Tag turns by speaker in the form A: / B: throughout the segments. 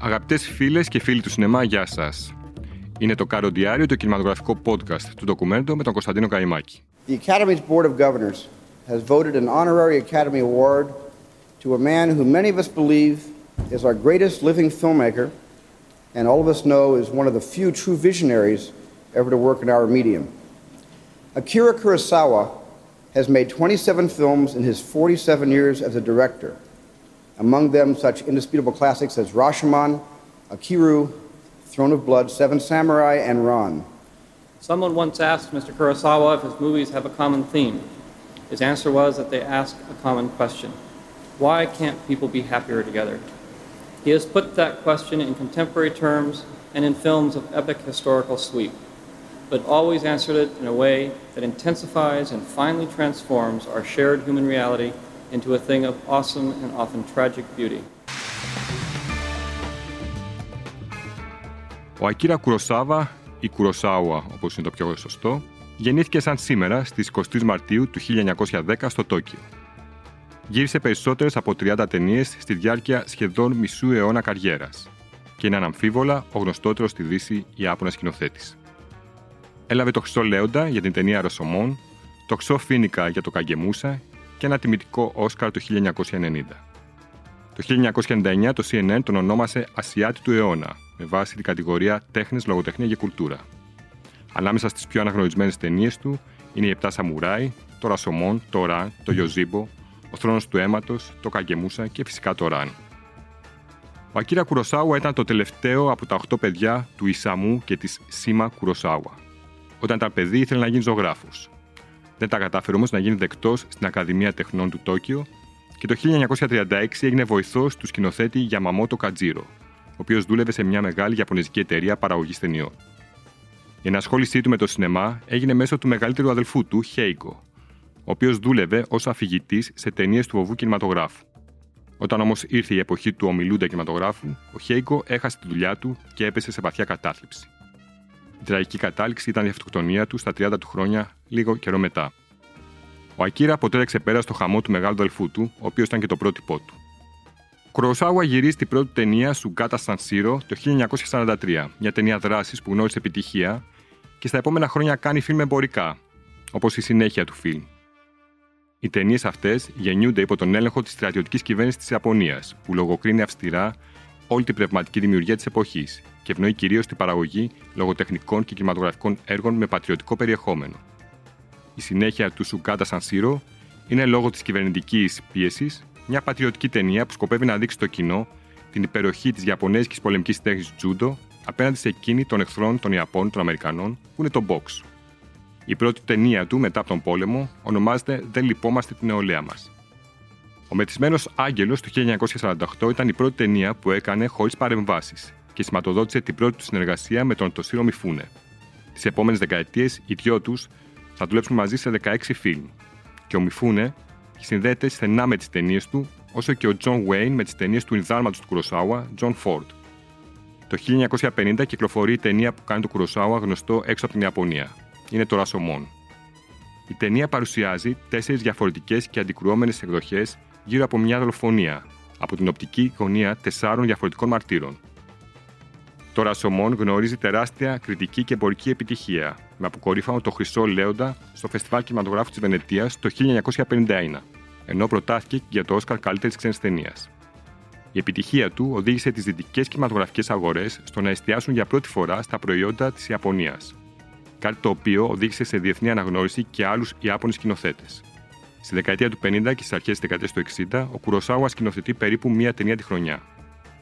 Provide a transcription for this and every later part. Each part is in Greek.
A: Αγαπητέ φίλε και φίλοι του σινεμά, γεια σα. Είναι το Κάρο Διάριο, το κινηματογραφικό podcast του ντοκουμέντο με τον Κωνσταντίνο Καϊμάκη.
B: The Academy's Board of Governors has voted an honorary Academy Award to a man who many of us believe is our greatest living filmmaker and all of us know is one of the few true visionaries ever to work in our medium. Akira Kurosawa has made 27 films in his 47 years as a director. Among them, such indisputable classics as Rashomon, Akiru, Throne of Blood, Seven Samurai, and Ron.
C: Someone once asked Mr. Kurosawa if his movies have a common theme. His answer was that they ask a common question Why can't people be happier together? He has put that question in contemporary terms and in films of epic historical sweep, but always answered it in a way that intensifies and finally transforms our shared human reality into a thing of awesome and often tragic beauty.
A: Ο Ακύρα Κουροσάβα ή Κουροσάουα όπως είναι το πιο σωστό, γεννήθηκε σαν σήμερα στις 23 Μαρτίου του 1910 στο Τόκιο. Γύρισε περισσότερες από 30 ταινίες στη διάρκεια σχεδόν μισού αιώνα καριέρας και είναι αναμφίβολα ο γνωστότερος στη Δύση Ιάπωνα σκηνοθέτης. Έλαβε το Χρυσό Λέοντα για την ταινία Ρωσομών, το Χρυσό Φίνικα για το Καγκεμούσα και ένα τιμητικό Όσκαρ το 1990. Το 1999 το CNN τον ονόμασε Ασιάτη του αιώνα, με βάση την κατηγορία Τέχνες, Λογοτεχνία και Κουλτούρα. Ανάμεσα στις πιο αναγνωρισμένες ταινίες του είναι οι Επτά Σαμουράι, το Ρασομόν, το Ραν, το Γιοζίμπο, ο Θρόνος του Αίματος, το Καγκεμούσα και φυσικά το Ραν. Ο Ακύρα Κουροσάουα ήταν το τελευταίο από τα 8 παιδιά του Ισαμού και της Σίμα Κουροσάουα. Όταν ήταν παιδί ήθελε να γίνει ζωγράφος. Δεν τα κατάφερε όμως να γίνει δεκτό στην Ακαδημία Τεχνών του Τόκιο και το 1936 έγινε βοηθός του σκηνοθέτη Γιαμαμότο Κατζίρο, ο οποίος δούλευε σε μια μεγάλη Ιαπωνεζική εταιρεία παραγωγής ταινιών. Η ενασχόλησή του με το σινεμά έγινε μέσω του μεγαλύτερου αδελφού του, Χέικο, ο οποίος δούλευε ως αφηγητής σε ταινίες του βοβού κινηματογράφου. Όταν όμως ήρθε η εποχή του ομιλούντα κινηματογράφου, ο Χέικο έχασε τη δουλειά του και έπεσε σε βαθιά κατάθλιψη. Η τραγική κατάληξη ήταν η αυτοκτονία του στα 30 του χρόνια, λίγο καιρό μετά. Ο Ακύρα ποτέ δεν ξεπέρασε το χαμό του μεγάλου αδελφού του, ο οποίος ήταν και το πρότυπό του. Ο Κροσάουα γυρίζει την πρώτη ταινία σου Γκάτα Σανσίρο το 1943, μια ταινία δράσης που γνώρισε επιτυχία και στα επόμενα χρόνια κάνει φιλμ εμπορικά, όπως η συνέχεια του φιλμ. Οι ταινίες αυτές γεννιούνται υπό τον έλεγχο της στρατιωτικής κυβέρνησης της Ιαπωνίας, που λογοκρίνει αυστηρά όλη την πνευματική δημιουργία της εποχής και ευνοεί κυρίως την παραγωγή λογοτεχνικών και κινηματογραφικών έργων με πατριωτικό περιεχόμενο. Η συνέχεια του Σουκάτα Σανσίρο είναι λόγω της κυβερνητικής πίεσης μια πατριωτική ταινία που σκοπεύει να δείξει στο κοινό την υπεροχή της Ιαπωνέζικης πολεμικής τέχνης Τζούντο απέναντι σε εκείνη των εχθρών των Ιαπώνων των Αμερικανών, που είναι το Box. Η πρώτη ταινία του μετά από τον πόλεμο ονομάζεται Δεν λυπόμαστε την νεολαία μας. Ο Μεθυσμένος Άγγελος του 1948 ήταν η πρώτη ταινία που έκανε χωρίς παρεμβάσεις και σηματοδότησε την πρώτη του συνεργασία με τον Τοσίρο Μιφούνε. Τις επόμενες δεκαετίες, οι δυο τους θα δουλέψουν μαζί σε 16 φιλμ. Και ο Μιφούνε συνδέεται στενά με τις ταινίες του, όσο και ο Τζον Γουέιν με τις ταινίες του ινδάλματος του Κουροσάουα, Τζον Φορντ. Το 1950 κυκλοφορεί η ταινία που κάνει τον Κουροσάουα γνωστό έξω από την Ιαπωνία. Είναι το Ρασομόν. Η ταινία παρουσιάζει τέσσερις διαφορετικές και αντικρουόμενες εκδοχές γύρω από μια δολοφονία, από την οπτική γωνία τεσσάρων διαφορετικών μαρτύρων. Το Ρασομόν γνωρίζει τεράστια κριτική και εμπορική επιτυχία, με αποκορύφωμα το Χρυσό Λέοντα στο Φεστιβάλ Κινηματογράφου της Βενετίας το 1951, ενώ προτάθηκε για το Όσκαρ καλύτερης ξένης ταινίας. Η επιτυχία του οδήγησε τις δυτικές κινηματογραφικές αγορές στο να εστιάσουν για πρώτη φορά στα προϊόντα της Ιαπωνίας. Κάτι το οποίο οδήγησε σε διεθνή αναγνώριση και άλλους Ιάπωνες σκηνοθέτες. Στη δεκαετία του 50 και στις αρχές της δεκαετίας του 60, ο Κουροσάουας σκηνοθετεί περίπου μία ταινία τη χρονιά.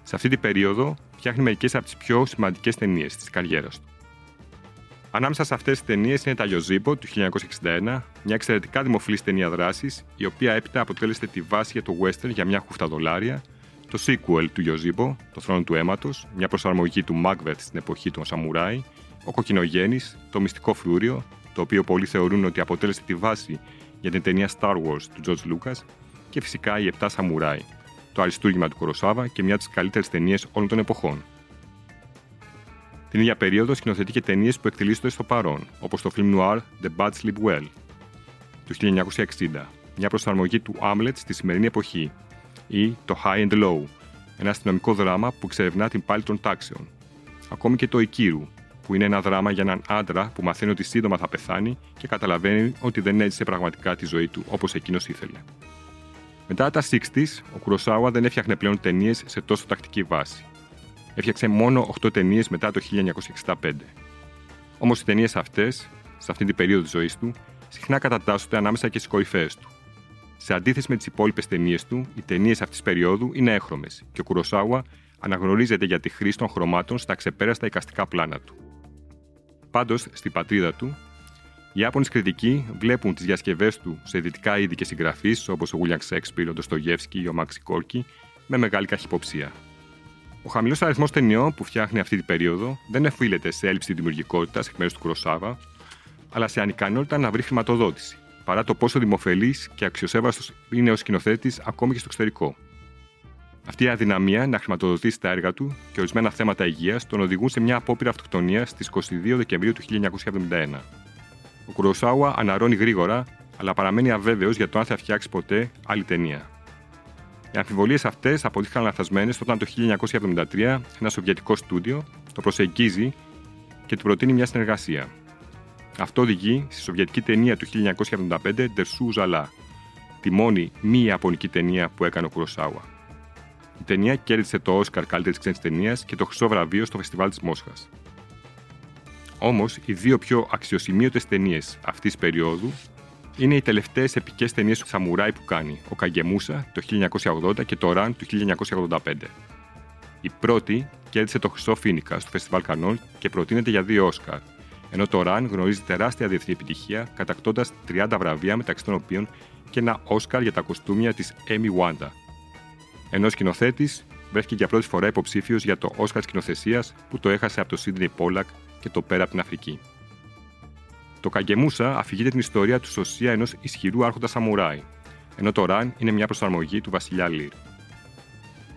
A: Σε αυτή την περίοδο φτιάχνει μερικές από τις πιο σημαντικές ταινίες της καριέρας του. Ανάμεσα σε αυτές τις ταινίες είναι τα Γιοζίμπο του 1961, μια εξαιρετικά δημοφιλής ταινία δράσης, η οποία έπειτα αποτέλεσε τη βάση για το western για μια χούφτα δολάρια, το sequel του Γιοζίμπο, το θρόνο του αίματος, μια προσαρμογή του Macbeth στην εποχή των Σαμουράι, ο Κοκκινογέννη, το μυστικό φρούριο, το οποίο πολλοί θεωρούν ότι αποτέλεσε τη βάση για την ταινία Star Wars του George Lucas, και φυσικά οι 7 Σαμουράι, το αριστούργημα του Κοροσάβα και μια από τις καλύτερες ταινίες όλων των εποχών. Την ίδια περίοδο σκηνοθετεί και ταινίες που εκτελήσονται στο παρόν, όπως το film noir The Bad Sleep Well του 1960, μια προσαρμογή του Hamlet στη σημερινή εποχή, ή το High and Low, ένα αστυνομικό δράμα που εξερευνά την πάλη των τάξεων. Ακόμη και το Οικύρου, που είναι ένα δράμα για έναν άντρα που μαθαίνει ότι σύντομα θα πεθάνει και καταλαβαίνει ότι δεν έζησε πραγματικά τη ζωή του όπως εκείνος ήθελε. Μετά τα 60s, ο Κουροσάουα δεν έφτιαχνε πλέον ταινίες σε τόσο τακτική βάση. Έφτιαξε μόνο 8 ταινίες μετά το 1965. Όμως οι ταινίες αυτές, σε αυτή την περίοδο της ζωής του, συχνά κατατάσσονται ανάμεσα και στις κορυφαίες του. Σε αντίθεση με τις υπόλοιπες ταινίες του, οι ταινίες αυτής περίοδου είναι έχρωμες και ο Κουροσάουα αναγνωρίζεται για τη χρήση των χρωμάτων στα ξεπέραστα εικαστικά πλάνα του. Πάντως, στην πατρίδα του, οι Ιάπωνες κριτικοί βλέπουν τις διασκευές του σε δυτικά είδη και συγγραφείς όπως ο William Shakespeare, ο Ντοστογεύσκη ή ο Μάξι Κόρκι με μεγάλη καχυποψία. Ο χαμηλός αριθμός ταινιών που φτιάχνει αυτή την περίοδο δεν εφήλεται σε έλλειψη δημιουργικότητας εκ μέρους του Κροσάβα, αλλά σε ανικανότητα να βρει χρηματοδότηση, παρά το πόσο δημοφιλή και αξιοσέβαστος είναι ω σκηνοθέτης ακόμη και στο εξωτερικό. Αυτή η αδυναμία να χρηματοδοτήσει τα έργα του και ορισμένα θέματα υγείας τον οδηγούν σε μια απόπειρα αυτοκτονίας στις 22 Δεκεμβρίου του 1971. Ο Κουροσάουα αναρώνει γρήγορα, αλλά παραμένει αβέβαιος για το αν θα φτιάξει ποτέ άλλη ταινία. Οι αμφιβολίες αυτές αποδείχθηκαν λαθασμένε όταν το 1973 ένα σοβιετικό στούντιο το προσεγγίζει και του προτείνει μια συνεργασία. Αυτό οδηγεί στη σοβιετική ταινία του 1975 Ντερσού Ζαλά, τη μόνη μη ιαπωνική ταινία που έκανε ο Κουροσάουα. Η ταινία κέρδισε το Όσκαρ καλύτερης ξένης ταινίας και το χρυσό βραβείο στο φεστιβάλ της Μόσχας. Όμως, οι δύο πιο αξιοσημείωτες ταινίες αυτής της περίοδου είναι οι τελευταίες επικές ταινίες του Σαμουράι που κάνει, ο Καγκεμούσα το 1980 και το Ραν το 1985. Η πρώτη κέρδισε το Χρυσό Φίνικα στο Φεστιβάλ Κανόν και προτείνεται για δύο Όσκαρ, ενώ το Ραν γνωρίζει τεράστια διεθνή επιτυχία, κατακτώντας 30 βραβεία μεταξύ των οποίων και ένα Όσκαρ για τα κοστούμια της Amy Wanda. Ενώ σκηνοθέτης βρέθηκε για πρώτη φορά υποψήφιος για το Όσκαρ σκηνοθεσίας που το έχασε από το Σίδνεϊ Πόλακ και το πέρα από την Αφρική. Το Καγκεμούσα αφηγείται την ιστορία του σωσία ενός ισχυρού άρχοντα Σαμουράι, ενώ το Ραν είναι μια προσαρμογή του βασιλιά Λίρ.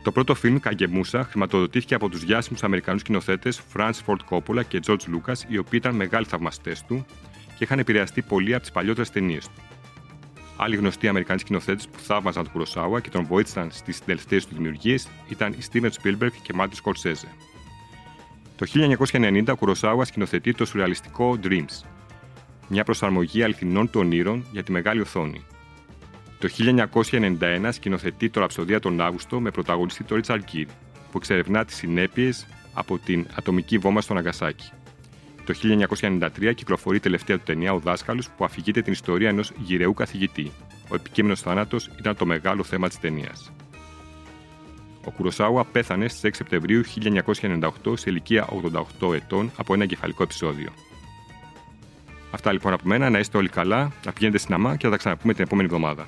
A: Το πρώτο φιλμ Καγκεμούσα χρηματοδοτήθηκε από τους διάσημου Αμερικανούς σκηνοθέτε Franz Ford Coppola και George Lucas, οι οποίοι ήταν μεγάλοι θαυμαστές του και είχαν επηρεαστεί πολύ από τις παλιότερες ταινίες του. Άλλοι γνωστοί Αμερικανοί σκηνοθέτε που θαύμαζαν τον Κουροσάουα και τον βοήθησαν στις τελευταίες του δημιουργίες ήταν οι Steven Spielberg και Martin Scorsese. Το 1990 ο Κουροσάουα σκηνοθετεί το σουρεαλιστικό Dreams, μια προσαρμογή αληθινών των όνειρων για τη μεγάλη οθόνη. Το 1991 σκηνοθετεί το Ραψοδία τον Αύγουστο με πρωταγωνιστή τον Ρίτσαρντ Γκίρ, που εξερευνά τις συνέπειες από την ατομική βόμβα στο Ναγκασάκι. Το 1993 κυκλοφορεί η τελευταία του ταινία Ο Δάσκαλος που αφηγείται την ιστορία ενός γυρεού καθηγητή. Ο επικείμενος θάνατος ήταν το μεγάλο θέμα της ταινίας. Ο Κουροσάουα πέθανε στις 6 Σεπτεμβρίου 1998 σε ηλικία 88 ετών από ένα εγκεφαλικό επεισόδιο. Αυτά λοιπόν από μένα. Να είστε όλοι καλά, να πηγαίνετε στην ΑΜΑ και θα τα ξαναπούμε την επόμενη εβδομάδα.